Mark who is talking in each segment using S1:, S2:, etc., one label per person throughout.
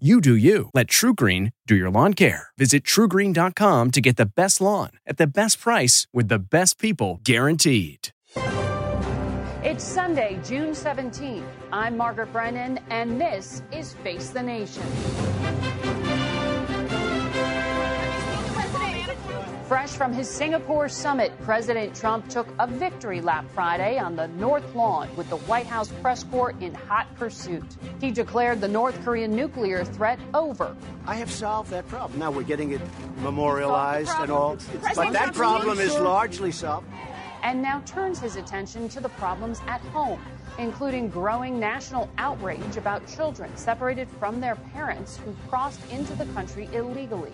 S1: You do you. Let TruGreen do your lawn care. Visit trugreen.com to get the best lawn at the best price with the best people guaranteed.
S2: It's Sunday, June 17th. I'm Margaret Brennan, and this is Face the Nation. Fresh from his Singapore summit, President Trump took a victory lap Friday on the North Lawn with the White House press corps in hot pursuit. He declared the North Korean nuclear threat over.
S3: I have solved that problem. Now we're getting it memorialized and all.
S2: President
S3: But that problem is largely solved.
S2: and now turns his attention to the problems at home, including growing national outrage about children separated from their parents who crossed into the country illegally.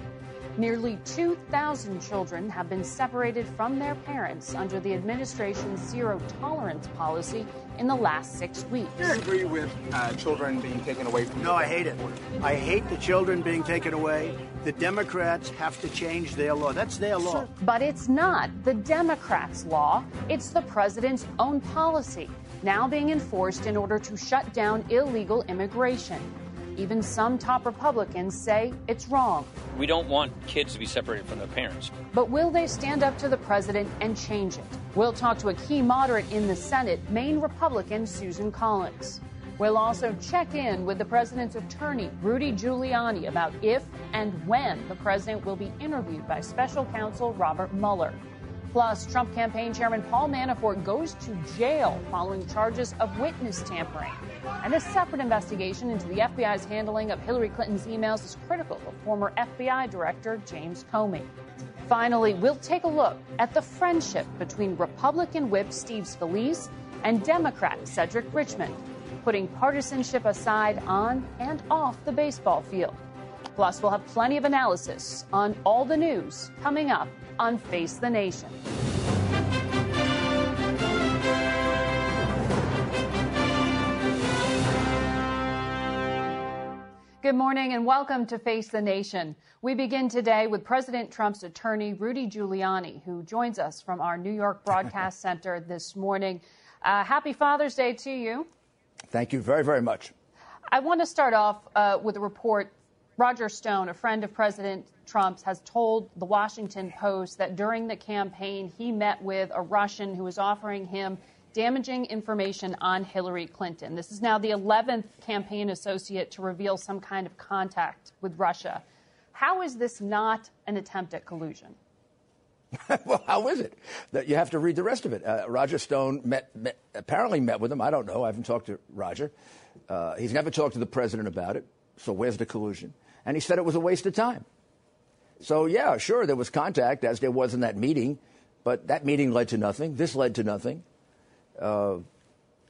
S2: Nearly 2,000 children have been separated from their parents under the administration's zero tolerance policy in the last six weeks.
S4: Do you agree with uh, children being taken away from
S3: No, I hate it. I hate the children being taken away. The Democrats have to change their law. That's their law.
S2: But it's not the Democrats' law, it's the president's own policy, now being enforced in order to shut down illegal immigration. Even some top Republicans say it's wrong.
S5: We don't want kids to be separated from their parents.
S2: But will they stand up to the president and change it? We'll talk to a key moderate in the Senate, Maine Republican Susan Collins. We'll also check in with the president's attorney, Rudy Giuliani, about if and when the president will be interviewed by special counsel Robert Mueller. Plus, Trump campaign chairman Paul Manafort goes to jail following charges of witness tampering. And a separate investigation into the FBI's handling of Hillary Clinton's emails is critical of former FBI Director James Comey. Finally, we'll take a look at the friendship between Republican whip Steve Scalise and Democrat Cedric Richmond, putting partisanship aside on and off the baseball field. Plus, we'll have plenty of analysis on all the news coming up on Face the Nation. Good morning and welcome to Face the Nation. We begin today with President Trump's attorney, Rudy Giuliani, who joins us from our New York Broadcast Center this morning. Uh, happy Father's Day to you.
S6: Thank you very, very much.
S2: I want to start off uh, with a report. Roger Stone, a friend of President Trump's, has told the Washington Post that during the campaign he met with a Russian who was offering him damaging information on Hillary Clinton. This is now the 11th campaign associate to reveal some kind of contact with Russia. How is this not an attempt at collusion?
S6: well, how is it? That you have to read the rest of it. Uh, Roger Stone met, met, apparently met with him. I don't know. I haven't talked to Roger. Uh, he's never talked to the president about it. So where's the collusion? And he said it was a waste of time. So yeah, sure, there was contact as there was in that meeting, but that meeting led to nothing. This led to nothing. Uh,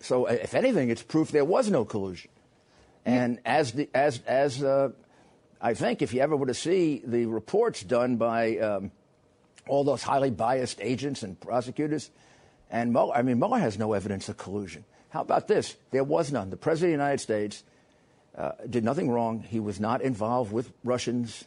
S6: so if anything, it's proof there was no collusion. And as the, as as uh, I think, if you ever were to see the reports done by um, all those highly biased agents and prosecutors, and Mueller, I mean, Mueller has no evidence of collusion. How about this? There was none. The President of the United States uh, did nothing wrong. He was not involved with Russians.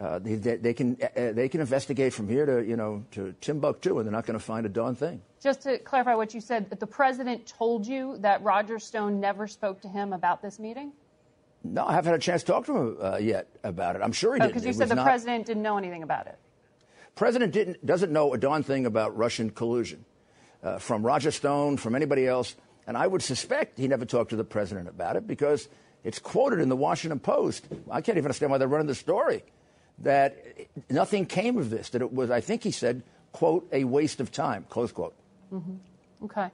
S6: Uh, they, they, can uh, they can investigate from here to you know to Timbuktu, and they're not going to find a darn thing.
S2: Just to clarify what you said, the president told you that Roger Stone never spoke to him about this meeting?
S6: No, I haven't had a chance to talk to him uh, yet about it. I'm sure he did.
S2: Because Oh, you said the president didn't know anything about it.
S6: President didn't doesn't know a darn thing about Russian collusion uh, from Roger Stone, from anybody else, and I would suspect he never talked to the president about it because it's quoted in the Washington Post. I can't even understand why they're running the story that nothing came of this. That it was, I think he said, "quote a waste of time." Close quote.
S2: Mm-hmm. Okay.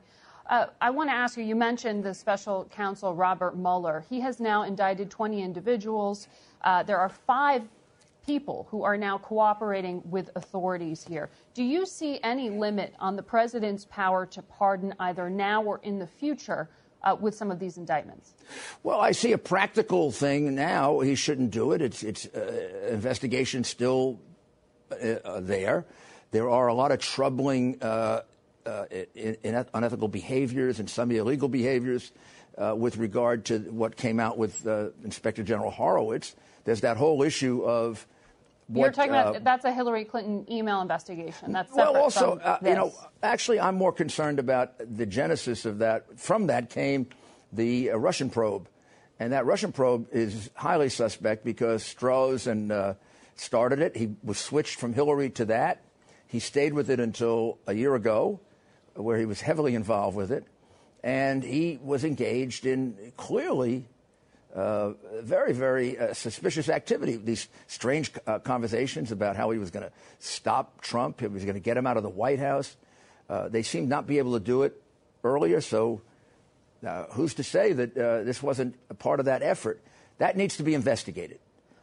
S2: Uh, I want to ask you you mentioned the special counsel Robert Mueller. He has now indicted 20 individuals. Uh, there are five people who are now cooperating with authorities here. Do you see any limit on the president's power to pardon either now or in the future uh, with some of these indictments?
S6: Well, I see a practical thing now. He shouldn't do it. It's, it's uh, investigation still uh, there. There are a lot of troubling uh, uh, in, in unethical behaviors and some illegal behaviors uh, with regard to what came out with Inspector General Horowitz. There's that whole issue of
S2: what, You're talking about uh, that's a Hillary Clinton email investigation. That's separate
S6: well, also,
S2: uh,
S6: you know, actually, I'm more concerned about the genesis of that. From that came the uh, Russian probe, and that Russian probe is highly suspect because Strzok and uh, started it. He was switched from Hillary to that. He stayed with it until a year ago, where he was heavily involved with it, and he was engaged in clearly uh, very, very uh, suspicious activity. These strange uh, conversations about how he was going to stop Trump, he was going to get him out of the White House. Uh, they seemed not be able to do it earlier, so uh, who's to say that this wasn't a part of that effort? That needs to be investigated.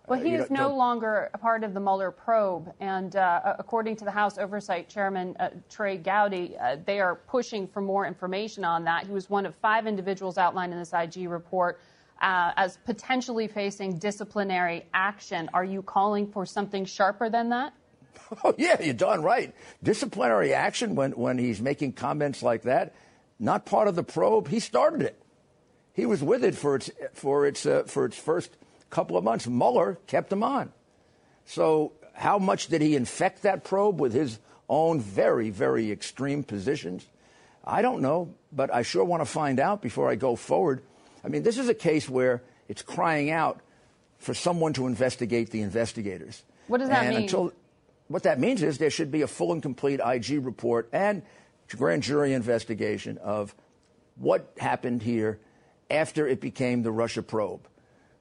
S2: Well, he is no longer a part of the Mueller probe, and according to the House Oversight Chairman Trey Gowdy, they are pushing for more information on that. He was one of five individuals outlined in this IG report uh, as potentially facing disciplinary action. Are you calling for something sharper than that?
S6: Oh, yeah, you're darn right. Disciplinary action when, when he's making comments like that, not part of the probe. He started it. He was with it for its, for its, uh, for its first couple of months. Mueller kept him on. So, how much did he infect that probe with his own very, very extreme positions? I don't know, but I sure want to find out before I go forward. I mean, this is a case where it's crying out for someone to investigate the investigators.
S2: What does that
S6: and
S2: mean?
S6: Until, what that means is there should be a full and complete IG report and grand jury investigation of what happened here after it became the Russia probe.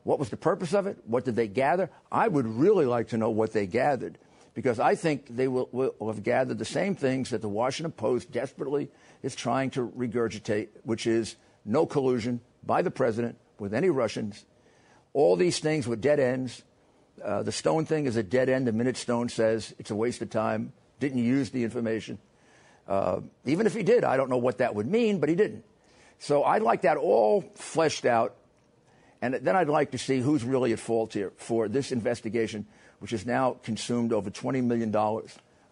S6: What was the purpose of it? What did they gather? I would really like to know what they gathered because I think they will, will, have gathered the same things that the Washington Post desperately is trying to regurgitate, which is no collusion, by the president with any Russians. All these things were dead ends. Uh, the Stone thing is a dead end the minute Stone says it's a waste of time, didn't use the information. Uh, even if he did, I don't know what that would mean, but he didn't. So I'd like that all fleshed out. And then I'd like to see who's really at fault here for this investigation, which has now consumed over $20 million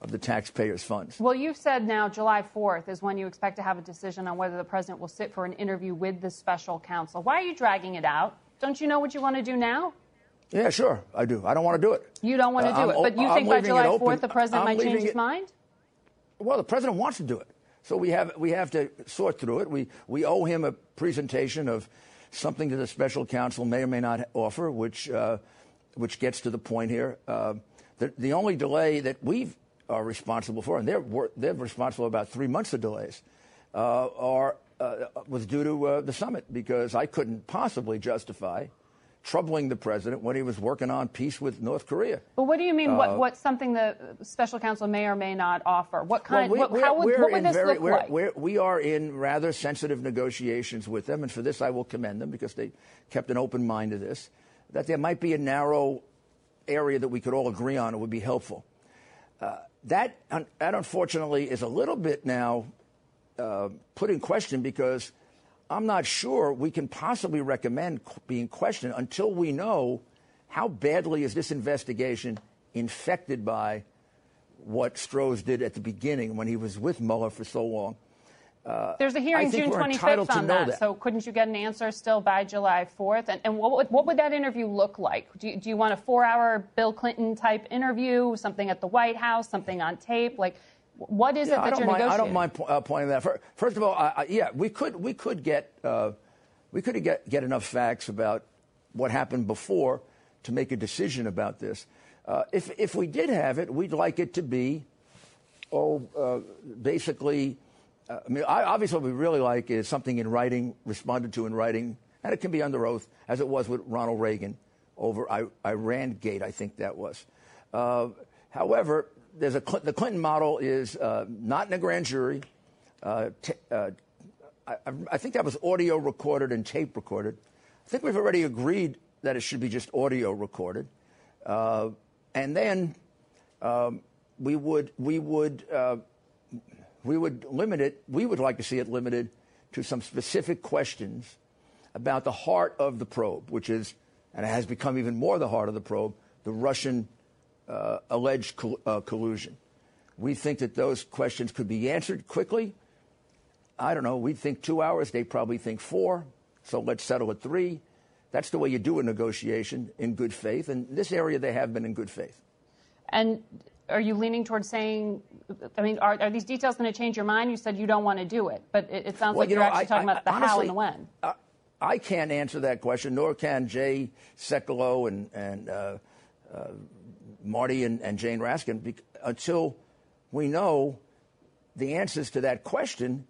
S6: of the taxpayers' funds.
S2: Well, you've said now July 4th is when you expect to have a decision on whether the president will sit for an interview with the special counsel. Why are you dragging it out? Don't you know what you want to do now?
S6: Yeah, sure, I do. I don't want to do it.
S2: You don't want to uh, do I'm, it, but you I'm think by July 4th the president I'm might change his mind?
S6: Well, the president wants to do it. So we have, we have to sort through it. We, we owe him a presentation of something that the special counsel may or may not offer, which, uh, which gets to the point here. Uh, the, the only delay that we've are responsible for, and they're, they're responsible about three months of delays, uh, are, uh, was due to uh, the summit because I couldn't possibly justify troubling the president when he was working on peace with North Korea.
S2: But what do you mean? what, uh, what's something the special counsel may or may not offer? What kind? Well, we, what, how would, what would this very, look
S6: we're,
S2: like?
S6: We're, we are in rather sensitive negotiations with them, and for this I will commend them because they kept an open mind to this. That there might be a narrow area that we could all agree on. It would be helpful. Uh, that, that unfortunately is a little bit now uh, put in question because I'm not sure we can possibly recommend being questioned until we know how badly is this investigation infected by what Strzok did at the beginning when he was with Mueller for so long.
S2: Uh, There's a hearing June 25th on that, that, so couldn't you get an answer still by July 4th? And, and what, would, what would that interview look like? Do you, do you want a four-hour Bill Clinton type interview, something at the White House, something on tape? Like, what is
S6: yeah,
S2: it that you're
S6: mind,
S2: negotiating?
S6: I don't mind po- uh, pointing that. First, first of all, I, I, yeah, we could we could get uh, we could get get enough facts about what happened before to make a decision about this. Uh, if if we did have it, we'd like it to be, oh, uh, basically I mean, obviously, what we really like is something in writing, responded to in writing, and it can be under oath, as it was with Ronald Reagan over I- Iran Gate, I think that was. Uh, however, there's a the Clinton model is uh, not in a grand jury. Uh, uh, I-, I think that was audio recorded and tape recorded. I think we've already agreed that it should be just audio recorded. Uh, and then um, we would we would uh, we would limit it. We would like to see it limited to some specific questions about the heart of the probe, which is, and it has become even more the heart of the probe, the Russian uh, alleged col- uh, collusion. We think that those questions could be answered quickly. I don't know. We think two hours. They probably think four. So let's settle at three. That's the way you do a negotiation in good faith. And this area, they have been in good faith.
S2: And are you leaning towards saying, I mean, are, are these details going to change your mind? You said you don't want to do it, but it, it sounds well, like you are actually I, talking I, about the honestly, how and the when.
S6: I, I, can't answer that question, nor can Jay Sekulow and, and uh, uh, Marty and, and, Jane Raskin until we know the answers to that question.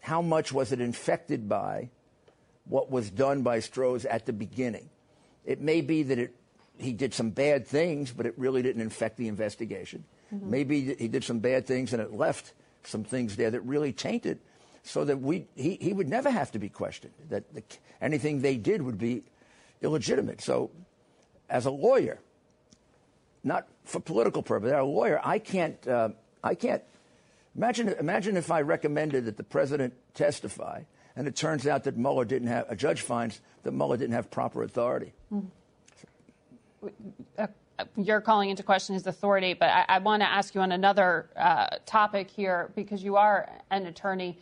S6: How much was it infected by what was done by Strzok at the beginning? It may be that it he did some bad things, but it really didn't infect the investigation. Mm-hmm. Maybe he did some bad things and it left some things there that really tainted, so that we he, he would never have to be questioned. That the, anything they did would be illegitimate. So, as a lawyer, not for political purposes, as a lawyer, I can't uh, I can't imagine imagine if I recommended that the president testify, and it turns out that Mueller didn't have a judge finds that Mueller didn't have proper authority. Mm-hmm
S2: you're calling into question his authority, but I, I want to ask you on another uh, topic here because you are an attorney.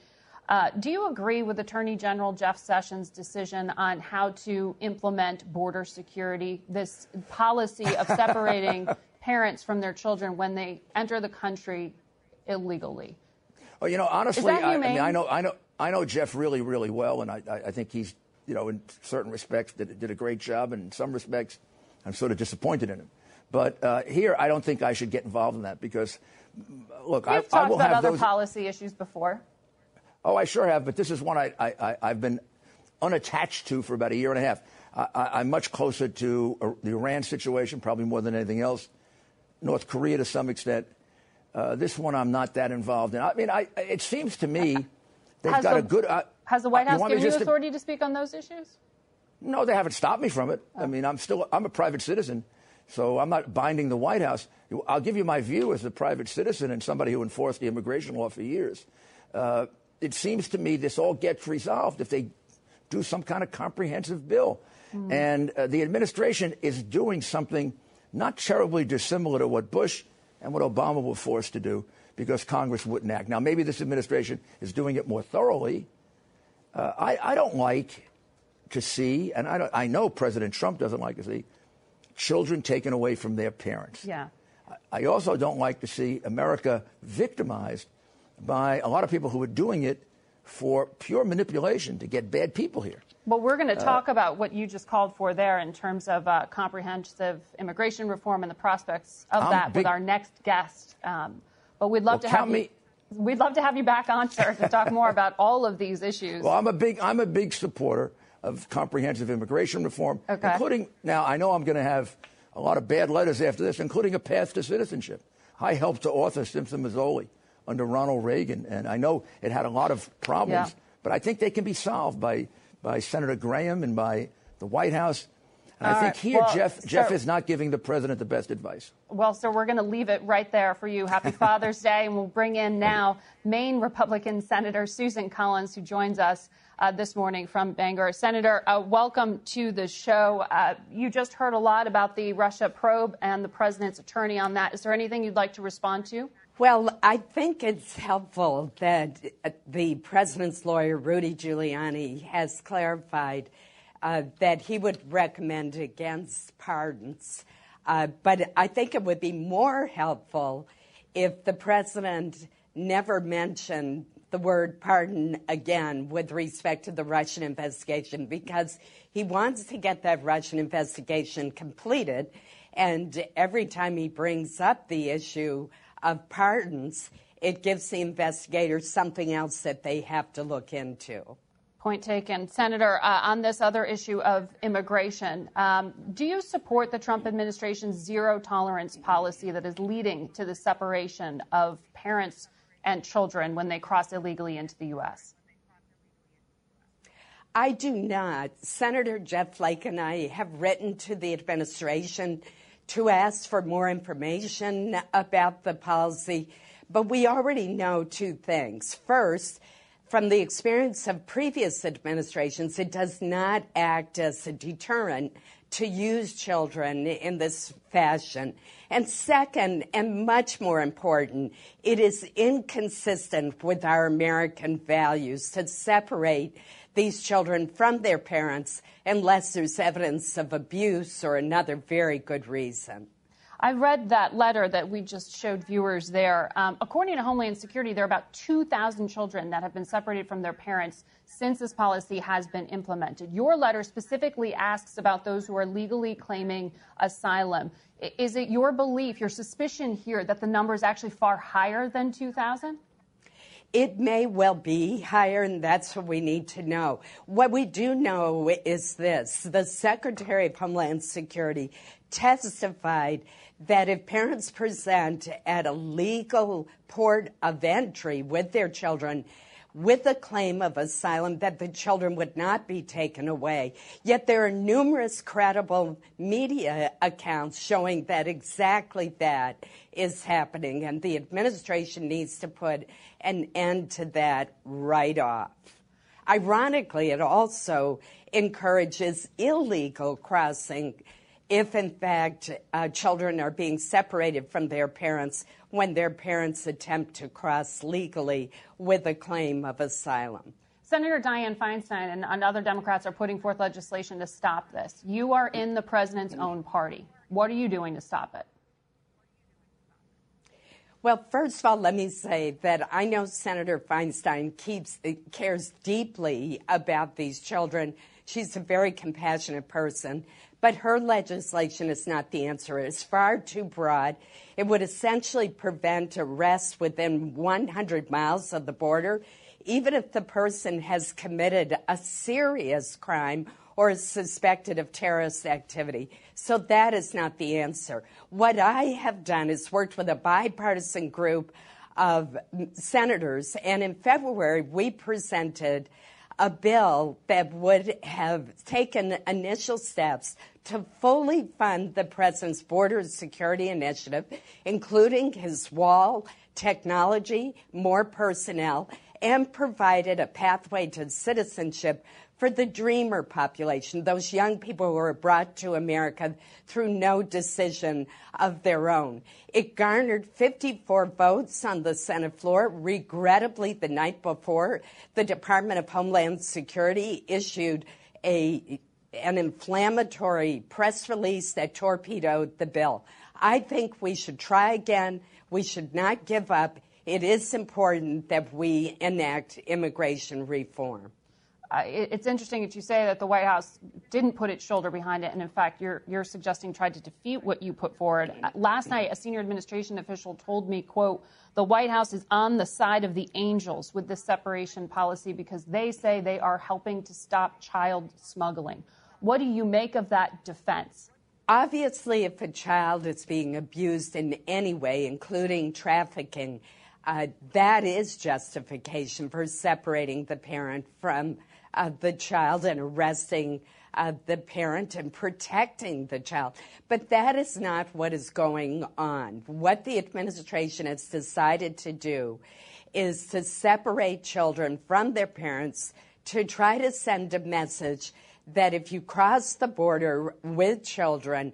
S2: Uh, do you agree with Attorney General Jeff Sessions' decision on how to implement border security, this policy of separating parents from their children when they enter the country illegally?
S6: Oh, you know, honestly, I, I, mean, I know, I know, I know Jeff really, really well, and I, I think he's, you know, in certain respects did, did a great job, and in some respects I'm sort of disappointed in him. But uh, here, I don't think I should get involved in that because, look,
S2: You've I,
S6: talked I will
S2: about
S6: have
S2: other
S6: those...
S2: policy issues before.
S6: Oh, I sure have, but this is one I, I, I've been unattached to for about a year and a half. I, am much closer to uh, the Iran situation, probably more than anything else. North Korea to some extent. Uh, this one I'm not that involved in. I mean, I, it seems to me they've
S2: has
S6: got
S2: the,
S6: a good. Uh,
S2: has the White House given you authority to, to speak on those issues?
S6: No, they haven't stopped me from it. I mean, I'm still I'm a private citizen, so I'm not binding the White House. I'll give you my view as a private citizen and somebody who enforced the immigration law for years. Uh, it seems to me this all gets resolved if they do some kind of comprehensive bill. Mm. And uh, the administration is doing something not terribly dissimilar to what Bush and what Obama were forced to do because Congress wouldn't act. Now, maybe this administration is doing it more thoroughly. Uh, I, I don't like to see, and I, I know President Trump doesn't like to see, children taken away from their parents.
S2: Yeah.
S6: I also don't like to see America victimized by a lot of people who are doing it for pure manipulation to get bad people here.
S2: Well, we're going to uh, talk uh, about what you just called for there in terms of uh, comprehensive immigration reform and the prospects of I'm that big, with our next guest. Um, but we'd love
S6: well,
S2: to have
S6: me,
S2: you. We'd love to have you back on, sir, to talk more about all of these issues.
S6: Well, I'm a big I'm a big supporter of comprehensive immigration reform,
S2: okay.
S6: including now I know I'm going to have a lot of bad letters after this, including a path to citizenship. I helped to author Simpson-Mazzoli under Ronald Reagan, and I know it had a lot of problems,
S2: yeah.
S6: but I think they can be solved by, by Senator Graham and by the White House. And
S2: All
S6: I think
S2: right.
S6: here
S2: well,
S6: Jeff, Jeff is not giving the president the best advice.
S2: Well, sir, we're going to leave it right there for you. Happy Father's Day, and we'll bring in now Maine Republican Senator Susan Collins, who joins us uh, this morning from Bangor. Senator, uh, welcome to the show. Uh, you just heard a lot about the Russia probe and the president's attorney on that. Is there anything you'd like to respond to?
S7: Well, I think it's helpful that uh, the president's lawyer, Rudy Giuliani, has clarified uh, that he would recommend against pardons. But I think it would be more helpful if the president never mentioned the word pardon again with respect to the Russian investigation because he wants to get that Russian investigation completed. And every time he brings up the issue of pardons, it gives the investigators something else that they have to look into.
S2: Point taken. Senator, uh, on this other issue of immigration, um, do you support the Trump administration's zero tolerance policy that is leading to the separation of parents and children when they cross illegally into the U.S.?
S7: I do not. Senator Jeff Flake and I have written to the administration to ask for more information about the policy, but we already know two things. First, from the experience of previous administrations, it does not act as a deterrent to use children in this fashion. And second, and much more important, it is inconsistent with our American values to separate these children from their parents unless there's evidence of abuse or another very good reason.
S2: I read that letter that we just showed viewers there. Um, according to Homeland Security, there are about 2,000 children that have been separated from their parents since this policy has been implemented. Your letter specifically asks about those who are legally claiming asylum. Is it your belief, your suspicion here, that the number is actually far higher than 2,000?
S7: It may well be higher, and that's what we need to know. What we do know is this the Secretary of Homeland Security testified that if parents present at a legal port of entry with their children, with a claim of asylum that the children would not be taken away. Yet there are numerous credible media accounts showing that exactly that is happening, and the administration needs to put an end to that right off. Ironically, it also encourages illegal crossing if, in fact, uh, children are being separated from their parents when their parents attempt to cross legally with a claim of asylum.
S2: Senator Dianne Feinstein and, and other Democrats are putting forth legislation to stop this. You are in the president's own party. What are you doing to stop it?
S7: Well, first of all, let me say that I know Senator Feinstein keeps, cares deeply about these children. She's a very compassionate person. But her legislation is not the answer. It is far too broad. It would essentially prevent arrests within 100 miles of the border, even if the person has committed a serious crime or is suspected of terrorist activity. So that is not the answer. What I have done is worked with a bipartisan group of senators, and in February we presented a bill that would have taken initial steps to fully fund the president's border security initiative, including his wall, technology, more personnel, and provided a pathway to citizenship for the dreamer population, those young people who were brought to America through no decision of their own. It garnered 54 votes on the Senate floor. Regrettably, the night before, the Department of Homeland Security issued a an inflammatory press release that torpedoed the bill. I think we should try again. We should not give up. It is important that we enact immigration reform
S2: it's interesting that you say that the White House didn't put its shoulder behind it, and in fact, you're, you're suggesting tried to defeat what you put forward. Last night, a senior administration official told me, "quote The White House is on the side of the angels with this separation policy because they say they are helping to stop child smuggling." What do you make of that defense?
S7: Obviously, if a child is being abused in any way, including trafficking, uh, that is justification for separating the parent from uh, the child and arresting uh, the parent and protecting the child. But that is not what is going on. What the administration has decided to do is to separate children from their parents to try to send a message that if you cross the border with children,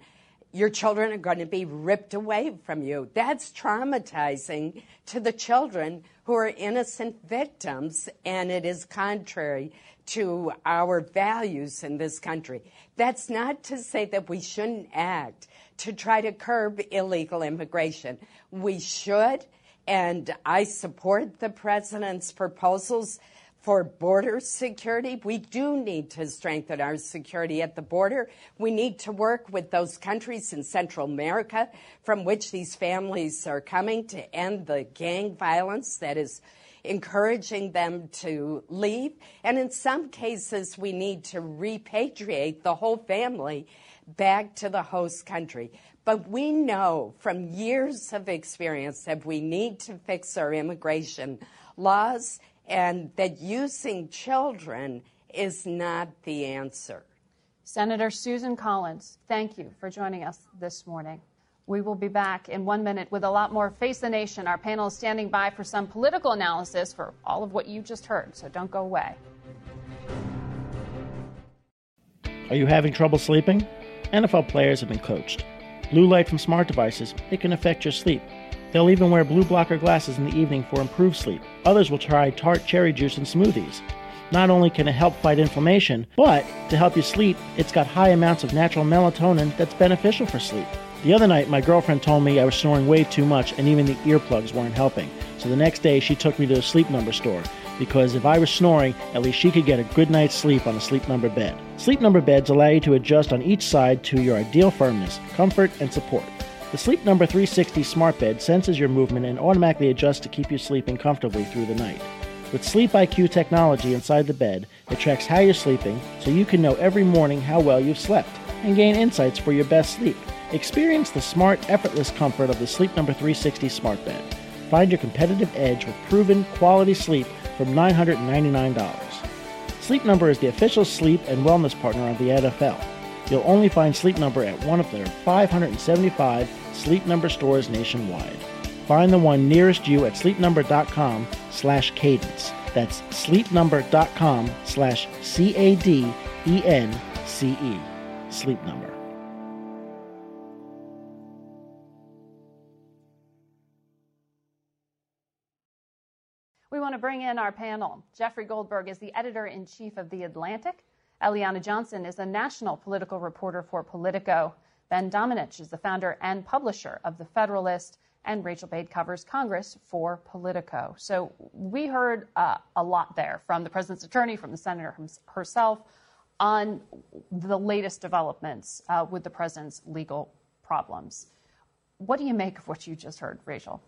S7: your children are going to be ripped away from you. That's traumatizing to the children who are innocent victims, and it is contrary to our values in this country. That's not to say that we shouldn't act to try to curb illegal immigration. We should, and I support the president's proposals for border security. We do need to strengthen our security at the border. We need to work with those countries in Central America from which these families are coming to end the gang violence that is encouraging them to leave. And in some cases, we need to repatriate the whole family back to the host country. But we know from years of experience that we need to fix our immigration laws and that using children is not the answer.
S2: Senator Susan Collins, thank you for joining us this morning. We will be back in one minute with a lot more Face the Nation. Our panel is standing by for some political analysis for all of what you just heard, so don't go away.
S8: Are you having trouble sleeping? NFL players have been coached. Blue light from smart devices, it can affect your sleep. They'll even wear blue blocker glasses in the evening for improved sleep. Others will try tart cherry juice and smoothies. Not only can it help fight inflammation, but to help you sleep, it's got high amounts of natural melatonin that's beneficial for sleep. The other night, my girlfriend told me I was snoring way too much and even the earplugs weren't helping. So the next day, she took me to a sleep number store because if I was snoring, at least she could get a good night's sleep on a sleep number bed. Sleep number beds allow you to adjust on each side to your ideal firmness, comfort, and support. The Sleep Number 360 smart bed senses your movement and automatically adjusts to keep you sleeping comfortably through the night. With Sleep IQ technology inside the bed, it tracks how you're sleeping so you can know every morning how well you've slept and gain insights for your best sleep. Experience the smart, effortless comfort of the Sleep Number 360 smart bed. Find your competitive edge with proven quality sleep from $999. Sleep Number is the official sleep and wellness partner of the NFL. You'll only find Sleep Number at one of their 575 Sleep Number stores nationwide. Find the one nearest you at sleepnumber.com slash cadence. That's sleepnumber.com slash C-A-D-E-N-C-E. Sleep Number.
S2: We want to bring in our panel. Jeffrey Goldberg is the editor in chief of The Atlantic. Eliana Johnson is a national political reporter for Politico. Ben Domenech is the founder and publisher of The Federalist. And Rachel Bade covers Congress for Politico. So we heard uh, a lot there from the president's attorney, from the senator herself, on the latest developments uh, with the president's legal problems. What do you make of what you just heard, Rachel?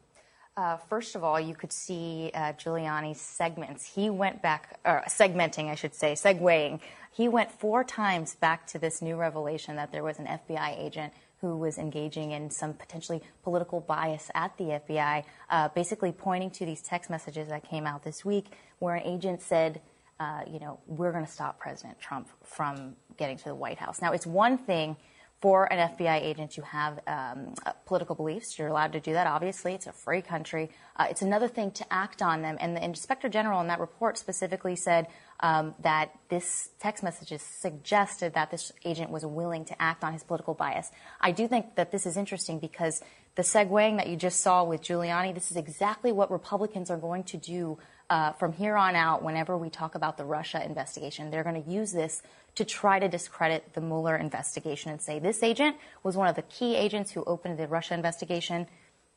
S9: Uh, first of all, you could see uh, Giuliani's segments. He went back, or segmenting, I should say, segueing. He went four times back to this new revelation that there was an FBI agent who was engaging in some potentially political bias at the FBI, uh, basically pointing to these text messages that came out this week where an agent said, uh, you know, we're going to stop President Trump from getting to the White House. Now, it's one thing for an FBI agent to have um, uh, political beliefs. You're allowed to do that, obviously. It's a free country. Uh, it's another thing to act on them. And the inspector general in that report specifically said um, that this text messages suggested that this agent was willing to act on his political bias. I do think that this is interesting because the segueing that you just saw with Giuliani, this is exactly what Republicans are going to do uh, from here on out whenever we talk about the Russia investigation. They're going to use this to try to discredit the Mueller investigation and say this agent was one of the key agents who opened the Russia investigation.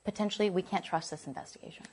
S9: Potentially, we can't trust this investigation.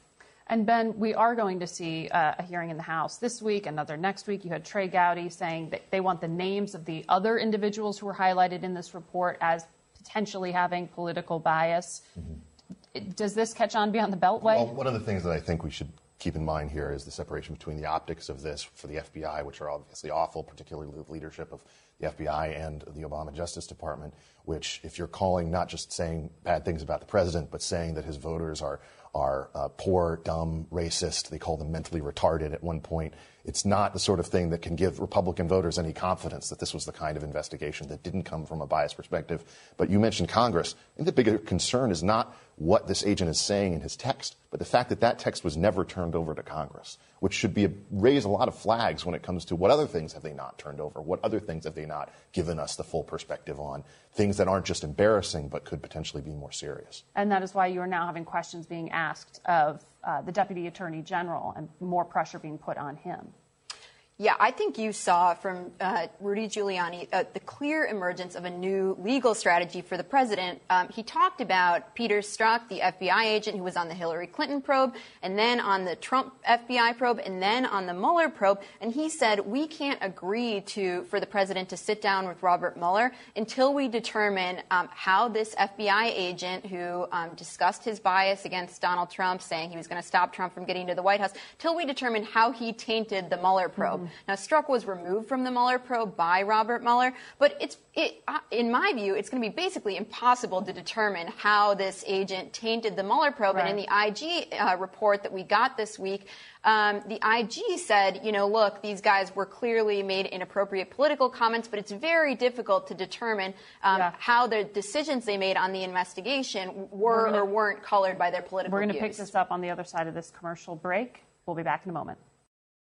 S2: And Ben, we are going to see uh, a hearing in the House this week, another next week. You had Trey Gowdy saying that they want the names of the other individuals who were highlighted in this report as potentially having political bias. Mm-hmm. Does this catch on beyond the Beltway?
S10: Well, one of the things that I think we should keep in mind here is the separation between the optics of this for the FBI, which are obviously awful, particularly the leadership of the FBI and the Obama Justice Department, which, if you're calling not just saying bad things about the president, but saying that his voters are are uh, poor, dumb, racist. They call them mentally retarded at one point. It's not the sort of thing that can give Republican voters any confidence that this was the kind of investigation that didn't come from a biased perspective. But you mentioned Congress. I think the bigger concern is not what this agent is saying in his text, but the fact that that text was never turned over to Congress, which should be a, raise a lot of flags when it comes to what other things have they not turned over, what other things have they not given us the full perspective on, things that aren't just embarrassing but could potentially be more serious.
S2: And that is why you are now having questions being asked of uh, the Deputy Attorney General and more pressure being put on him.
S11: Yeah, I think you saw from uh, Rudy Giuliani uh, the clear emergence of a new legal strategy for the president. Um, he talked about Peter Strzok, the FBI agent who was on the Hillary Clinton probe, and then on the Trump FBI probe, and then on the Mueller probe. And he said, we can't agree to for the president to sit down with Robert Mueller until we determine um, how this FBI agent who um, discussed his bias against Donald Trump, saying he was going to stop Trump from getting to the White House, till we determine how he tainted the Mueller probe. Mm-hmm. Now, Strzok was removed from the Mueller probe by Robert Mueller, but it's, it, uh, in my view, it's going to be basically impossible to determine how this agent tainted the Mueller probe.
S2: Right.
S11: And in the IG uh, report that we got this week, um, the IG said, you know, look, these guys were clearly made inappropriate political comments, but it's very difficult to determine um,
S2: Yeah.
S11: how the decisions they made on the investigation were
S2: gonna-
S11: or weren't colored by their political
S2: We're going to pick this up on the other side of this commercial break. We'll be back in a moment.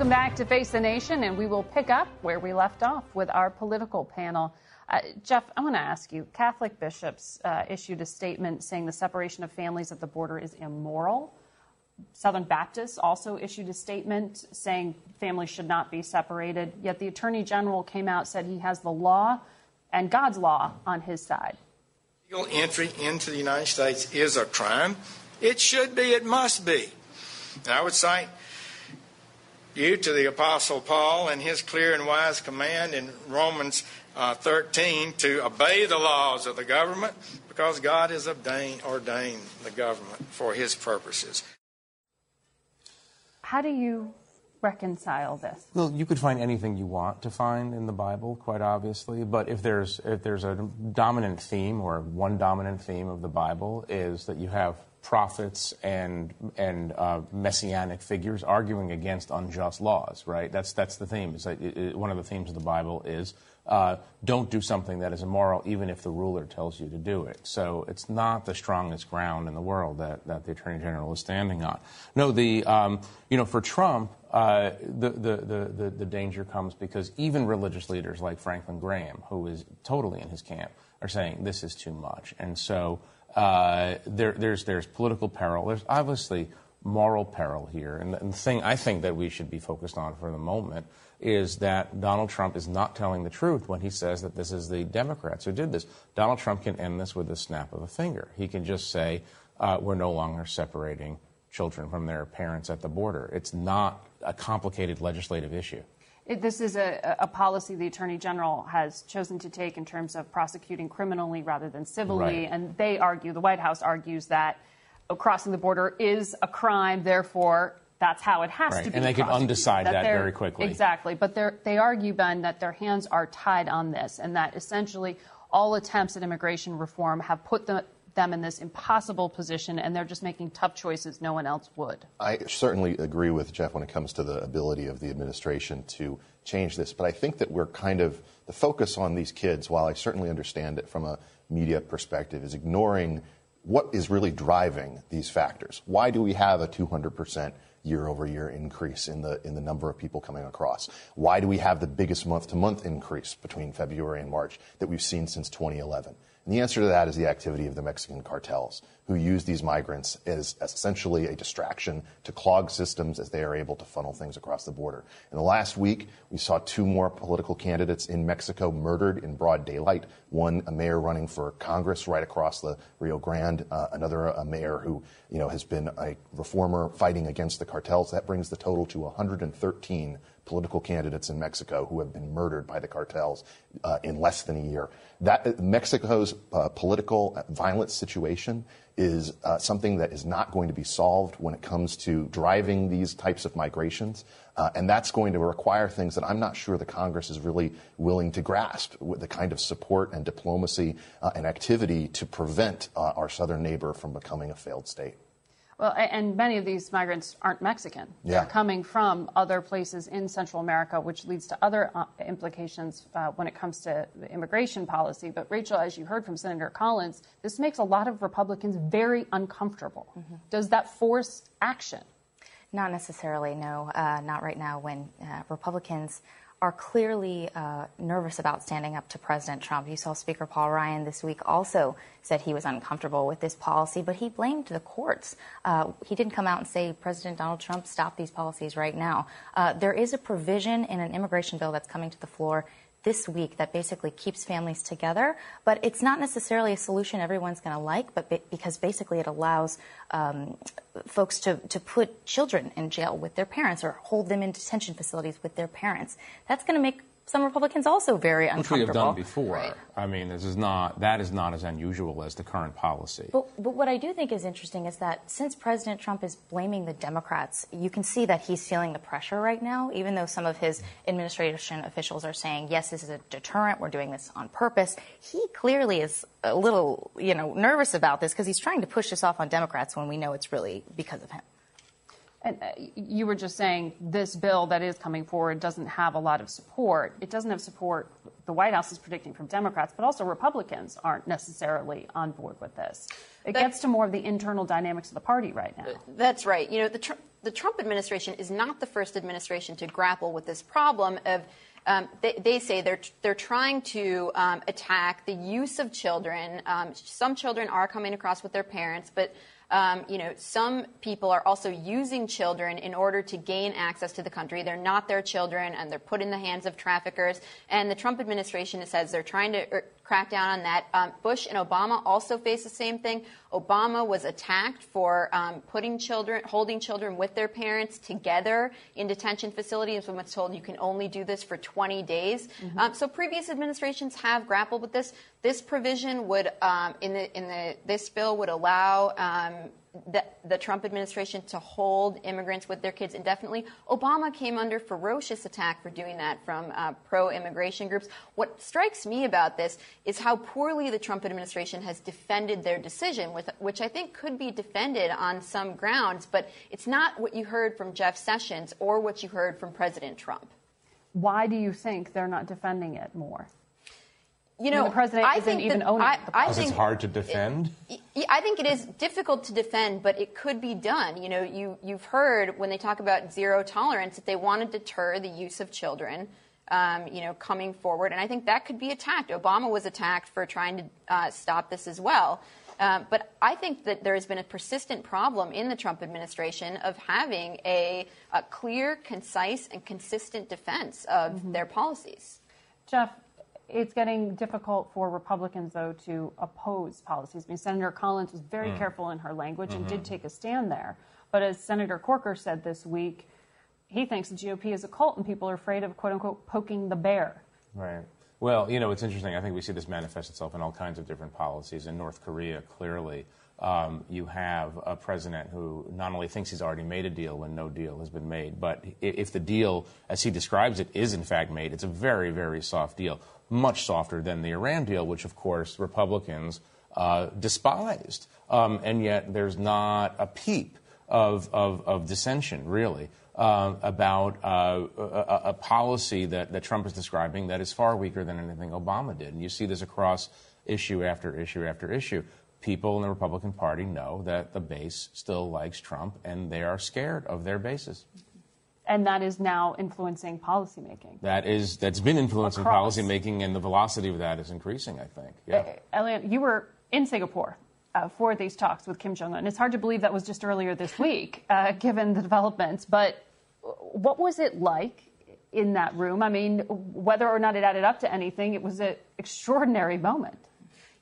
S2: Welcome back to Face the Nation, and we will pick up where we left off with our political panel. Uh, Jeff, I want to ask you Catholic bishops uh, issued a statement saying the separation of families at the border is immoral. Southern Baptists also issued a statement saying families should not be separated. Yet the Attorney General came out said he has the law and God's law on his side.
S12: Legal entry into the United States is a crime. It should be, it must be. And I would cite you to the Apostle Paul and his clear and wise command in Romans uh, 13 to obey the laws of the government because God has ordained, ordained the government for his purposes.
S2: How do you reconcile this?
S13: Well, you could find anything you want to find in the Bible, quite obviously. But if there's if there's a dominant theme or one dominant theme of the Bible is that you have prophets and and uh, messianic figures arguing against unjust laws, right? That's that's the theme. Is that it, it, one of the themes of the Bible is uh, don't do something that is immoral, even if the ruler tells you to do it. So it's not the strongest ground in the world that, that the Attorney General is standing on. No, the um, you know for Trump, uh, the, the, the, the, the danger comes because even religious leaders like Franklin Graham, who is totally in his camp, are saying this is too much. And so uh, there, there's, there's political peril. There's obviously moral peril here. And the, and the thing I think that we should be focused on for the moment is that Donald Trump is not telling the truth when he says that this is the Democrats who did this. Donald Trump can end this with a snap of a finger. He can just say, uh, we're no longer separating children from their parents at the border. It's not a complicated legislative issue.
S2: It, this is a, a, policy the Attorney General has chosen to take in terms of prosecuting criminally rather than civilly.
S13: Right.
S2: And they argue, the White House argues that crossing the border is a crime, therefore, that's how it has
S13: right.
S2: to be.
S13: And they could undecide that, that very quickly.
S2: Exactly. But they argue, Ben, that their hands are tied on this and that essentially all attempts at immigration reform have put them, them in this impossible position and they're just making tough choices no one else would.
S10: I certainly agree with Jeff when it comes to the ability of the administration to change this, but I think that we're kind of the focus on these kids, while I certainly understand it from a media perspective, is ignoring what is really driving these factors. Why do we have a 200 percent year over year increase in the in the number of people coming across? Why do we have the biggest month to month increase between February and March that we've seen since 2011? And the answer to that is the activity of the Mexican cartels, who use these migrants as, essentially a distraction to clog systems as they are able to funnel things across the border. In the last week, we saw two more political candidates in Mexico murdered in broad daylight. One, a mayor running for Congress right across the Rio Grande, uh, another, a mayor who you know, has been a reformer fighting against the cartels. That brings the total to 113 political candidates in Mexico who have been murdered by the cartels uh, in less than a year. That Mexico's uh, political violence situation is uh, something that is not going to be solved when it comes to driving these types of migrations, uh, and that's going to require things that I'm not sure the Congress is really willing to grasp with the kind of support and diplomacy uh, and activity to prevent uh, our southern neighbor from becoming a failed state.
S2: Well, and many of these migrants aren't Mexican.
S10: Yeah.
S2: They're coming from other places in Central America, which leads to other uh, implications uh, when it comes to immigration policy. But, Rachel, as you heard from Senator Collins, this makes a lot of Republicans very uncomfortable. Mm-hmm. Does that force action?
S9: Not necessarily, no. Uh, not right now when uh, Republicans are clearly uh, nervous about standing up to President Trump. You saw Speaker Paul Ryan this week also said he was uncomfortable with this policy, but he blamed the courts. Uh, he didn't come out and say, President Donald Trump, stop these policies right now. Uh, there is a provision in an immigration bill that's coming to the floor this week that basically keeps families together. But it's not necessarily a solution everyone's going to like, but be- because basically it allows um, folks to, to put children in jail with their parents or hold them in detention facilities with their parents. That's going to make some Republicans also very uncomfortable.
S13: Which we have done before. Right. I mean, this is not that is not as unusual as the current policy.
S9: But, but what I do think is interesting is that since President Trump is blaming the Democrats, you can see that he's feeling the pressure right now. Even though some of his administration officials are saying, "Yes, this is a deterrent. We're doing this on purpose." He clearly is a little, you know, nervous about this because he's trying to push this off on Democrats when we know it's really because of him.
S2: And uh, you were just saying this bill that is coming forward doesn't have a lot of support. It doesn't have support, the White House is predicting from Democrats, but also Republicans aren't necessarily on board with this. It that, gets to more of the internal dynamics of the party right now.
S11: That's right. You know, the, tr- the Trump administration is not the first administration to grapple with this problem of. Um, they, they, say they're they're trying to um, attack the use of children. Um, some children are coming across with their parents, but um, you know, some people are also using children in order to gain access to the country. They're not their children, and they're put in the hands of traffickers. And the Trump administration says they're trying to crack down on that. Um, Bush and Obama also faced the same thing. Obama was attacked for um, putting children, holding children with their parents together in detention facilities when was told you can only do this for 20 days. Mm-hmm. Um, so previous administrations have grappled with this. This provision would, um, in the in the this bill, would allow um, the, the, Trump administration to hold immigrants with their kids indefinitely. Obama came under ferocious attack for doing that from uh, pro immigration groups. What strikes me about this is how poorly the Trump administration has defended their decision, with, which I think could be defended on some grounds, but it's not what you heard from Jeff Sessions or what you heard from President Trump.
S2: Why do you think they're not defending it more?
S11: You know,
S2: the president
S11: I
S2: isn't even
S11: that,
S2: owning
S11: I,
S2: the
S13: Because it's hard to defend.
S11: It, I think it is difficult to defend, but it could be done. You know, you you've heard when they talk about zero tolerance that they want to deter the use of children. Um, you know, coming forward, and I think that could be attacked. Obama was attacked for trying to uh, stop this as well. Uh, but I think that there has been a persistent problem in the Trump administration of having a, a clear, concise, and consistent defense of mm-hmm. their policies.
S2: Jeff, it's getting difficult for Republicans, though, to oppose policies. I mean, Senator Collins was very mm. careful in her language and mm-hmm. did take a stand there. But as Senator Corker said this week, he thinks the GOP is a cult and people are afraid of, quote unquote, poking the bear.
S13: Right. Well, you know, it's interesting. I think we see this manifest itself in all kinds of different policies. In North Korea, clearly, um, you have a president who not only thinks he's already made a deal when no deal has been made, but if the deal, as he describes it, is in fact made, it's a very, very soft deal much softer than the Iran deal, which, of course, Republicans uh, despised. Um, and yet there's not a peep of, of, of dissension, really, uh, about uh, a, a, policy that, that Trump is describing that is far weaker than anything Obama did. And you see this across issue after issue after issue. People in the Republican Party know that the base still likes Trump, and they are scared of their bases
S2: and that is now influencing policymaking.
S13: That is that's been influencing Across. policymaking, and the velocity of that is increasing. I think. Yeah. Uh,
S2: Elian, you were in Singapore. Uh, for these talks with Kim Jong Un. It's hard to believe that was just earlier this week, uh, given the developments. But what was it like in that room? I mean, whether or not it added up to anything, it was an extraordinary moment.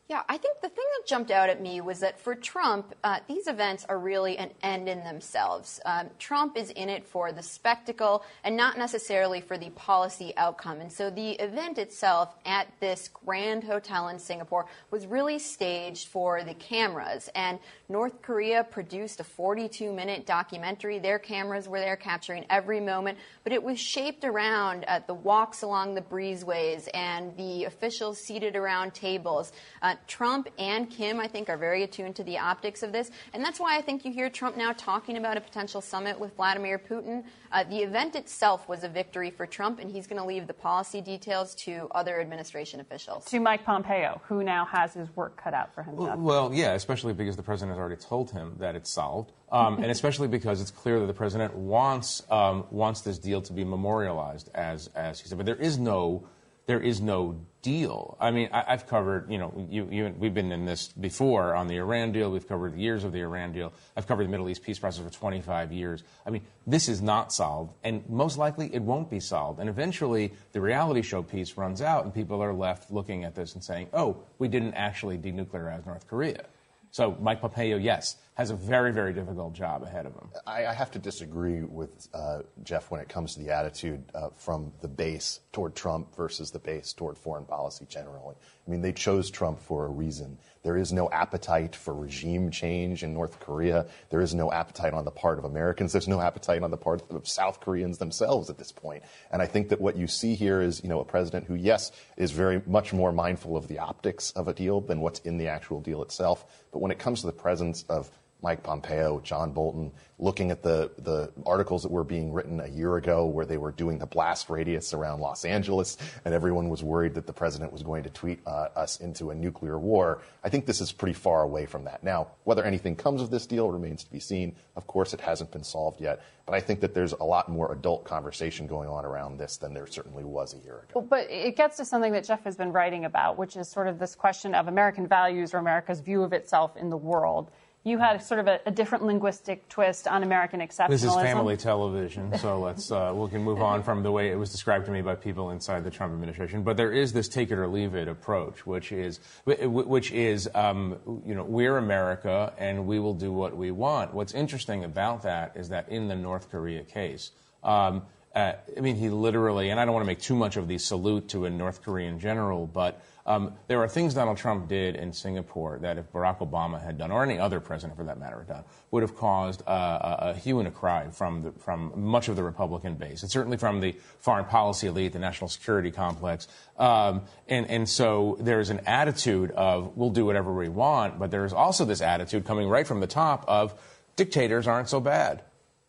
S11: Yeah, I think the thing that jumped out at me was that for Trump, uh, these events are really an end in themselves. Um, Trump is in it for the spectacle and not necessarily for the policy outcome. And so the event itself at this grand hotel in Singapore was really staged for the cameras. And North Korea produced a 42 minute documentary. Their cameras were there capturing every moment, but it was shaped around uh, the walks along the breezeways and the officials seated around tables. Uh, Trump and Kim, I think, are very attuned to the optics of this. And that's why I think you hear Trump now talking about a potential summit with Vladimir Putin. Uh, the event itself was a victory for Trump, and he's going to leave the policy details to other administration officials.
S2: To Mike Pompeo, who now has his work cut out for him.
S13: Well, yeah, especially because the president has already told him that it's solved, um, and especially because it's clear that the president wants um, wants this deal to be memorialized, as as he said. But there is no there is no deal. I mean, I, have covered, you know, you, you, we've been in this before on the Iran deal. We've covered the years of the Iran deal. I've covered the Middle East peace process for 25 years. I mean, this is not solved, and most likely it won't be solved. And eventually, the reality show piece runs out, and people are left looking at this and saying, oh, we didn't actually denuclearize North Korea. So Mike Pompeo, yes, has a very, very difficult job ahead of him.
S10: I, I have to disagree with uh, Jeff when it comes to the attitude uh, from the base toward Trump versus the base toward foreign policy generally. I mean, they chose Trump for a reason. There is no appetite for regime change in North Korea. There is no appetite on the part of Americans. There's no appetite on the part of South Koreans themselves at this point. And I think that what you see here is, you know, a president who, yes, is very much more mindful of the optics of a deal than what's in the actual deal itself. But when it comes to the presence of Mike Pompeo, John Bolton, looking at the, the articles that were being written a year ago where they were doing the blast radius around Los Angeles and everyone was worried that the president was going to tweet uh, us into a nuclear war. I think this is pretty far away from that. Now, whether anything comes of this deal remains to be seen. Of course, it hasn't been solved yet, but I think that there's a lot more adult conversation going on around this than there certainly was a year ago.
S2: But it gets to something that Jeff has been writing about, which is sort of this question of American values or America's view of itself in the world you had sort of a, a, different linguistic twist on American exceptionalism.
S13: This is family television, so let's uh, we can move on from the way it was described to me by people inside the Trump administration. But there is this take it or leave it approach, which is which is um, you know we're America and we will do what we want. What's interesting about that is that in the North Korea case. Um, uh, I mean, he literally, and I don't want to make too much of the salute to a North Korean general, but um, there are things Donald Trump did in Singapore that if Barack Obama had done, or any other president for that matter had done, would have caused uh, a, a, hue and a cry from, the, from much of the Republican base, and certainly from the foreign policy elite, the national security complex. Um, and, and so there's an attitude of we'll do whatever we want, but there's also this attitude coming right from the top of dictators aren't so bad.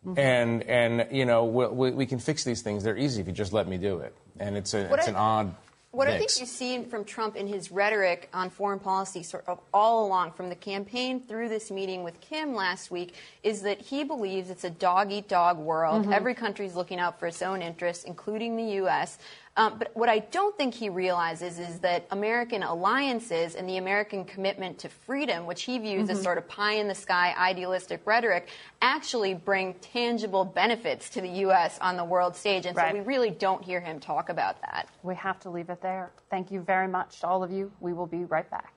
S13: Mm-hmm. And and you know we, we, can fix these things. They're easy if you just let me do it. And it's a, it's I, an odd
S11: what I think you've seen from Trump in his rhetoric on foreign policy sort of all along, from the campaign through this meeting with Kim last week, is that he believes it's a dog eat dog world. Mm-hmm. Every country is looking out for its own interests, including the U.S. Um, but what I don't think he realizes is that American alliances and the American commitment to freedom, which he views mm-hmm. as sort of pie in the sky idealistic rhetoric, actually bring tangible benefits to the U.S. on the world stage. And right. so we really don't hear him talk about that.
S2: We have to leave it there. Thank you very much to all of you. We will be right back.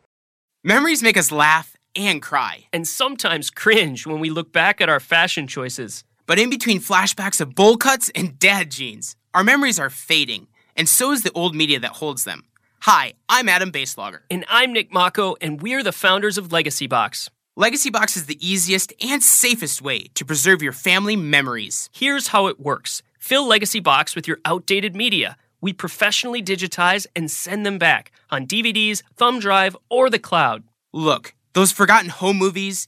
S14: Memories make us laugh and cry. And sometimes cringe when we look back at our fashion choices. But in between flashbacks of bowl cuts and dad jeans, our memories are fading and so is the old media that holds them. Hi, I'm Adam Boeselager.
S5: And I'm Nick Mako, and we're the founders of Legacy Box.
S14: Legacy Box is the easiest and safest way to preserve your family memories.
S5: Here's how it works fill Legacy Box with your outdated media. We professionally digitize and send them back on DVDs, thumb drive, or the cloud.
S14: Look, those forgotten home movies,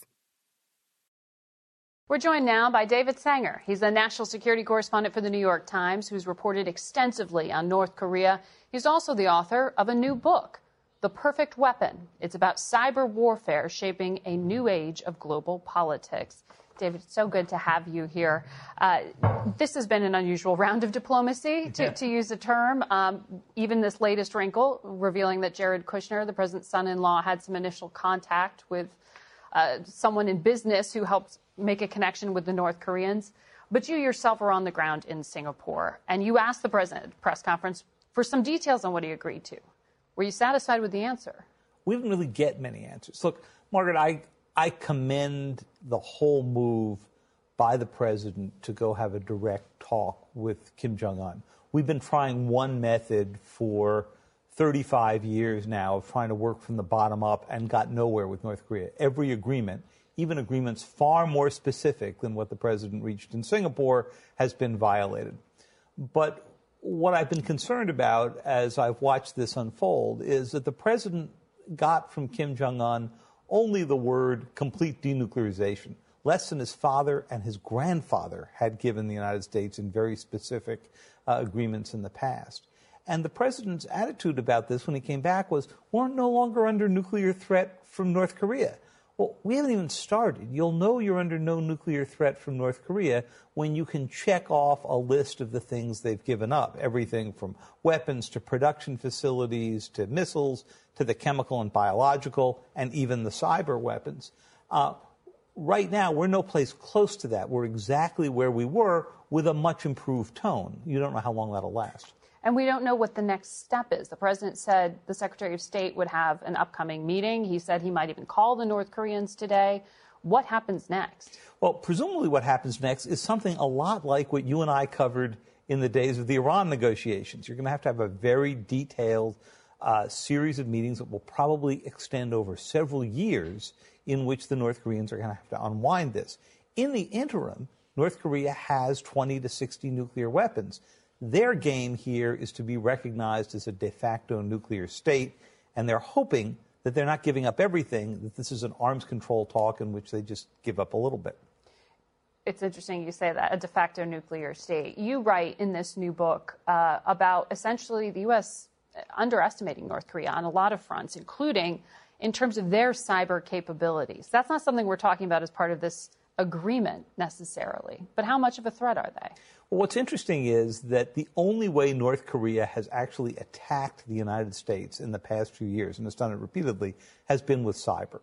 S2: We're joined now by David Sanger. He's the national security correspondent for the New York Times, who's reported extensively on North Korea. He's also the author of a new book, The Perfect Weapon. It's about cyber warfare shaping a new age of global politics. David, it's so good to have you here. Uh, this has been an unusual round of diplomacy, to, yeah. to use a term. Um, even this latest wrinkle revealing that Jared Kushner, the president's son in law, had some initial contact with uh, someone in business who helped make a connection with the North Koreans. But you yourself are on the ground in Singapore, and you asked the president at the press conference for some details on what he agreed to. Were you satisfied with the answer?
S15: We didn't really get many answers. Look, Margaret, I I commend the whole move by the president to go have a direct talk with Kim Jong un. We've been trying one method for 35 years now of trying to work from the bottom up and got nowhere with North Korea. Every agreement, even agreements far more specific than what the president reached in Singapore, has been violated. But what I've been concerned about as I've watched this unfold is that the president got from Kim Jong un only the word complete denuclearization, less than his father and his grandfather had given the United States in very specific uh, agreements in the past. And the president's attitude about this when he came back was we're no longer under nuclear threat from North Korea. Well, we haven't even started. You'll know you're under no nuclear threat from North Korea when you can check off a list of the things they've given up everything from weapons to production facilities to missiles to the chemical and biological and even the cyber weapons. Uh, right now, we're no place close to that. We're exactly where we were with a much improved tone. You don't know how long that'll last.
S2: And we don't know what the next step is. The president said the Secretary of State would have an upcoming meeting. He said he might even call the North Koreans today. What happens next?
S15: Well, presumably, what happens next is something a lot like what you and I covered in the days of the Iran negotiations. You're going to have to have a very detailed uh, series of meetings that will probably extend over several years in which the North Koreans are going to have to unwind this. In the interim, North Korea has 20 to 60 nuclear weapons. Their game here is to be recognized as a de facto nuclear state, and they're hoping that they're not giving up everything, that this is an arms control talk in which they just give up a little bit.
S2: It's interesting you say that, a de facto nuclear state. You write in this new book uh, about essentially the U.S. underestimating North Korea on a lot of fronts, including in terms of their cyber capabilities. That's not something we're talking about as part of this agreement necessarily, but how much of a threat are they?
S15: Well, what's interesting is that the only way North Korea has actually attacked the United States in the past few years, and has done it repeatedly, has been with cyber.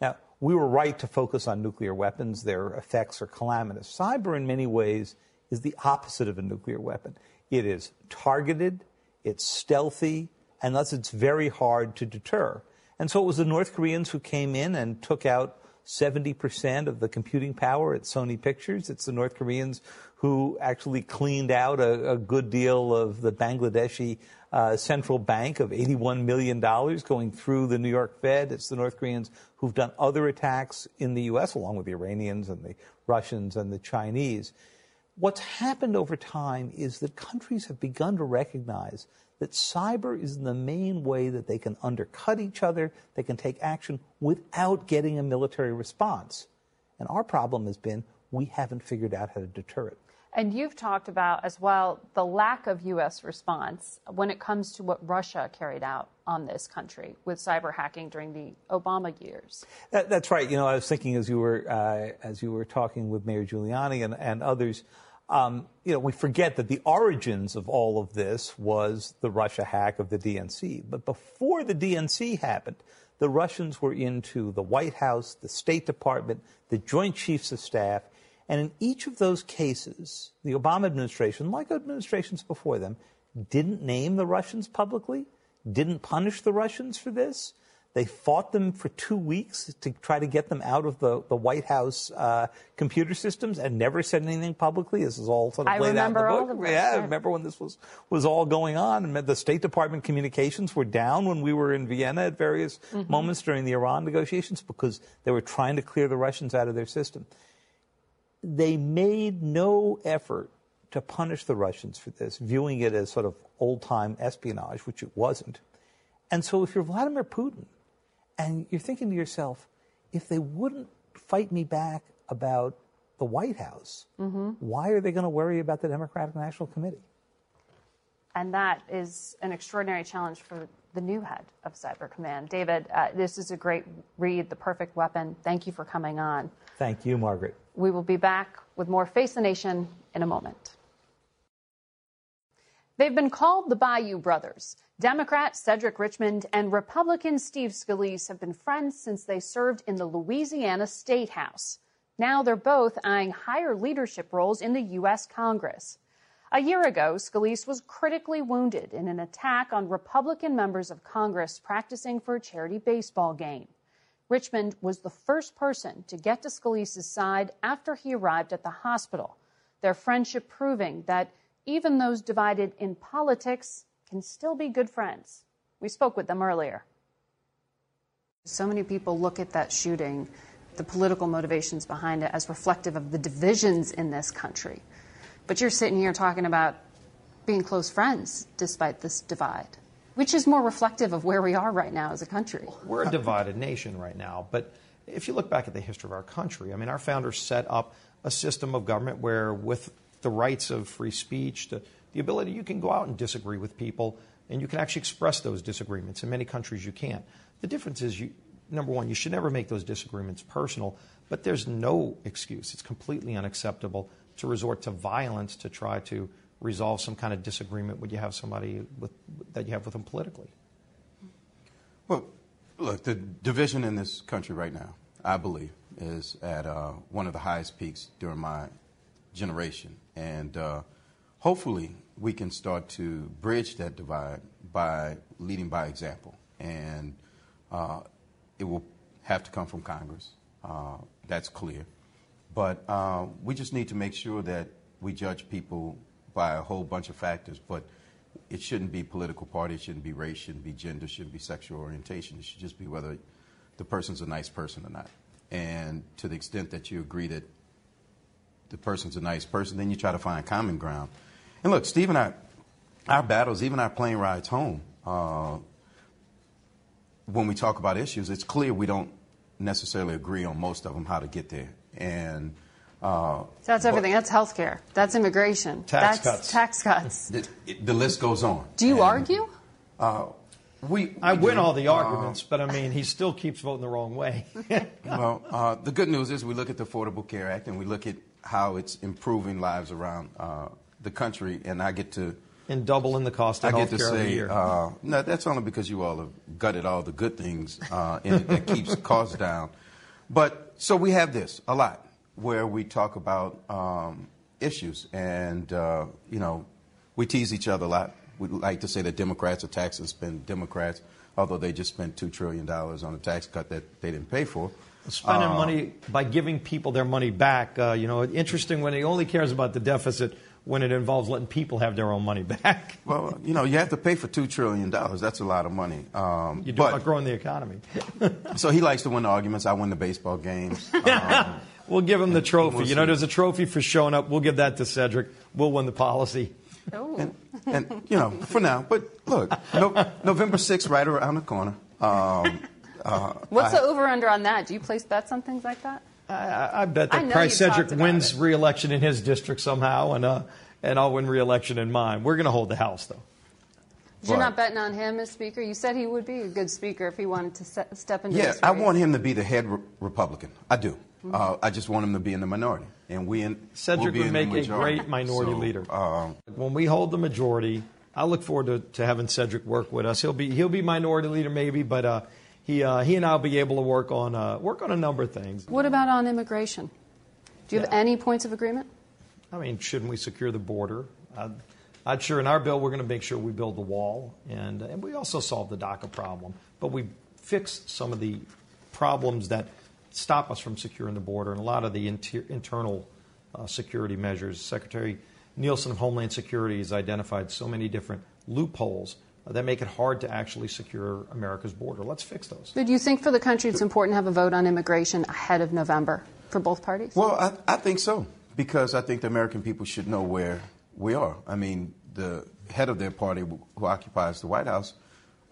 S15: Now, we were right to focus on nuclear weapons. Their effects are calamitous. Cyber, in many ways, is the opposite of a nuclear weapon. It is targeted, it's stealthy, and thus it's very hard to deter. And so it was the North Koreans who came in and took out 70% of the computing power at Sony Pictures. It's the North Koreans who actually cleaned out a, a good deal of the Bangladeshi uh, central bank of $81 million going through the New York Fed. It's the North Koreans who've done other attacks in the U.S., along with the Iranians and the Russians and the Chinese. What's happened over time is that countries have begun to recognize that cyber is the main way that they can undercut each other, they can take action without getting a military response. And our problem has been we haven't figured out how to deter it.
S2: And you've talked about as well the lack of U.S. response when it comes to what Russia carried out on this country with cyber hacking during the Obama years.
S15: That, that's right. You know, I was thinking as you were uh, as you were talking with Mayor Giuliani and, and others. Um, you know, we forget that the origins of all of this was the Russia hack of the DNC. But before the DNC happened, the Russians were into the White House, the State Department, the Joint Chiefs of Staff, and in each of those cases, the Obama administration, like administrations before them, didn't name the Russians publicly, didn't punish the Russians for this. They fought them for two weeks to try to get them out of the, the White House uh, computer systems and never said anything publicly. This is all sort of
S2: I
S15: laid out in the
S2: book.
S15: All yeah, I remember when this was, was all going on. And the State Department communications were down when we were in Vienna at various mm-hmm. moments during the Iran negotiations because they were trying to clear the Russians out of their system they made no effort to punish the Russians for this, viewing it as sort of old time espionage, which it wasn't. And so if you're Vladimir Putin and you're thinking to yourself, if they wouldn't fight me back about the White House, mm-hmm. why are they going to worry about the Democratic National Committee?
S2: And that is an extraordinary challenge for the new head of Cyber Command. David, uh, this is a great read, The Perfect Weapon. Thank you for coming on.
S15: Thank you, Margaret.
S2: We will be back with more Face the Nation in a moment. They've been called the Bayou Brothers. Democrat Cedric Richmond and Republican Steve Scalise have been friends since they served in the Louisiana State House. Now they're both eyeing higher leadership roles in the U.S. Congress. A year ago, Scalise was critically wounded in an attack on Republican members of Congress practicing for a charity baseball game. Richmond was the first person to get to Scalise's side after he arrived at the hospital, their friendship proving that even those divided in politics can still be good friends. We spoke with them earlier. So many people look at that shooting, the political motivations behind it, as reflective of the divisions in this country. But you're sitting here talking about being close friends despite this divide, which is more reflective of where we are right now as a country.
S16: We're a divided nation right now, but if you look back at the history of our country, I mean, our founders set up a system of government where, with the rights of free speech, the, the ability you can go out and disagree with people, and you can actually express those disagreements. In many countries, you can't. The difference is, you, number one, you should never make those disagreements personal, but there's no excuse. It's completely unacceptable to resort to violence to try to resolve some kind of disagreement when you have somebody with, that you have with them politically.
S17: Well, look, the division in this country right now, I believe, is at uh, one of the highest peaks during my generation. And uh, hopefully, we can start to bridge that divide by leading by example. And uh, it will have to come from Congress. Uh, that's clear. But uh, we just need to make sure that we judge people by a whole bunch of factors. But it shouldn't be political party, it shouldn't be race, it shouldn't be gender, it shouldn't be sexual orientation. It should just be whether the person's a nice person or not. And to the extent that you agree that the person's a nice person, then you try to find common ground. And look, Steve and I, our battles, even our plane rides home, uh, when we talk about issues, it's clear we don't necessarily agree on most of them how to get there. And uh,
S2: so that's everything. That's health care. That's immigration.
S16: Tax
S2: that's
S16: cuts.
S2: Tax cuts.
S17: The, the list goes on.
S2: Do you and, argue?
S17: Uh, we, we,
S16: I win
S17: do.
S16: all the arguments, uh, but I mean, he still keeps voting the wrong way.
S17: well, uh, the good news is we look at the Affordable Care Act and we look at how it's improving lives around uh, the country, and I get to
S16: and doubling the cost of
S17: I get to say. Uh, no, that's only because you all have gutted all the good things uh, it that keeps costs down. But so we have this a lot where we talk about um, issues, and uh, you know, we tease each other a lot. We like to say that Democrats are tax and spend Democrats, although they just spent two trillion dollars on a tax cut that they didn't pay for.
S16: Spending
S17: Uh,
S16: money by giving people their money back. Uh, you know, interesting when he only cares about the deficit when it involves letting people have their own money back.
S17: Well, you know, you have to pay for two trillion dollars. That's a lot of money. Um,
S16: You do
S17: but,
S16: about growing the economy.
S17: so he likes to win the arguments. I win the baseball games. Um,
S16: we'll give him the trophy.
S17: We'll
S16: you know, there's a trophy for showing up. We'll give that to Cedric. We'll win the policy.
S17: and, and you know, for now. But look, no, November 6th, right around the corner. Um, uh,
S2: What's
S17: I-
S2: the over under on that? Do you place bets on things like that?
S16: I, I bet that
S2: know
S16: probably Cedric wins
S2: it.
S16: re-election in his district somehow, and uh, and I'll win re-election in mine. We're going to hold the House, though.
S2: You're not betting on him as Speaker. You said he would be a good Speaker if he wanted to se- step into
S17: Yeah,
S2: this
S17: I want him to be the head re- Republican. I do. Uh, I just want him to be in the minority, and we in
S16: Cedric
S17: we'll be
S16: would
S17: in
S16: make
S17: the
S16: a great minority
S17: So,
S16: leader.
S17: Um,
S16: when we hold the majority, I look forward to, to having Cedric work with us. He'll be he'll be minority leader maybe, but uh, he uh, he and I'll be able to work on uh, work on a number of things.
S2: What about on immigration? Do you have any points of agreement?
S16: I mean, shouldn't we secure the border? I'd, I'd sure in our bill we're going to make sure we build the wall, and and we also solve the DACA problem, but we fix some of the problems that stop us from securing the border and a lot of the inter- internal uh, security measures. Secretary Nielsen of Homeland Security has identified so many different loopholes that make it hard to actually secure America's border. Let's fix those.
S2: But do you think for the country it's important to have a vote on immigration ahead of November for both parties?
S17: Well, I, I think so because I think the American people should know where we are. I mean, the head of their party, who occupies the White House,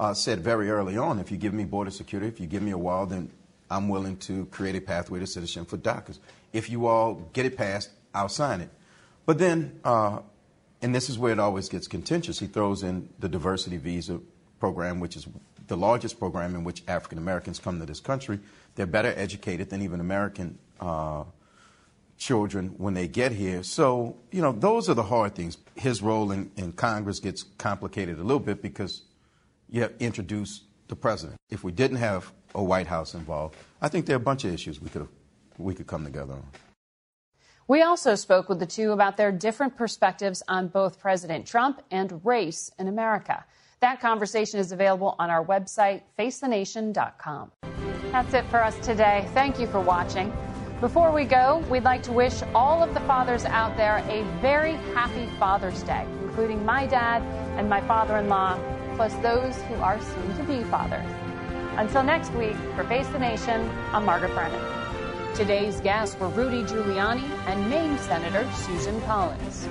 S17: uh, said very early on, if you give me border security, if you give me a wall, then I'm willing to create a pathway to citizenship for DACAs. If you all get it passed, I'll sign it. But then, uh, and this is where it always gets contentious, he throws in the diversity visa program, which is the largest program in which African Americans come to this country. They're better educated than even American uh, children when they get here. So, you know, those are the hard things. His role in, in Congress gets complicated a little bit because you have introduced the president. If we didn't have a White House involved, I think there are a bunch of issues we could have, we could come together on.
S2: We also spoke with the two about their different perspectives on both President Trump and race in America. That conversation is available on our website, facethenation.com. That's it for us today. Thank you for watching. Before we go, we'd like to wish all of the fathers out there a very happy Father's Day, including my dad and my father in law, plus those who are soon to be fathers. Until next week, for Face the Nation, I'm Margaret Brennan. Today's guests were Rudy Giuliani and Maine Senator Susan Collins.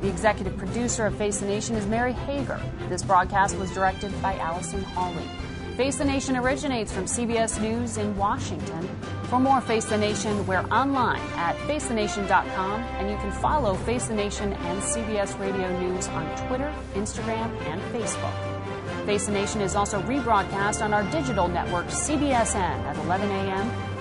S2: The executive producer of Face the Nation is Mary Hager. This broadcast was directed by Allison Hawley. Face the Nation originates from CBS News in Washington. For more Face the Nation, we're online at facethenation.com and you can follow Face the Nation and CBS Radio News on Twitter, Instagram, and Facebook. Face the Nation is also rebroadcast on our digital network CBSN at 11 a.m.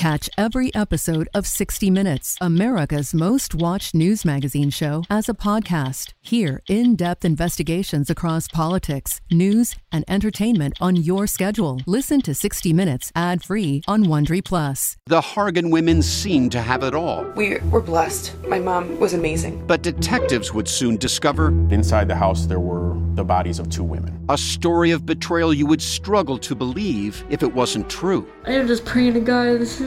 S18: Catch every episode of 60 Minutes, America's most watched news magazine show, as a podcast. Hear in depth investigations across politics, news, and entertainment on your schedule. Listen to 60 Minutes ad free on Wondery Plus.
S19: The Hargan women seemed to have it all.
S20: We were blessed. My mom was amazing.
S19: But detectives would soon discover
S13: inside the house there were the bodies of two women.
S19: A story of betrayal you would struggle to believe if it wasn't true.
S21: I am just praying to God. This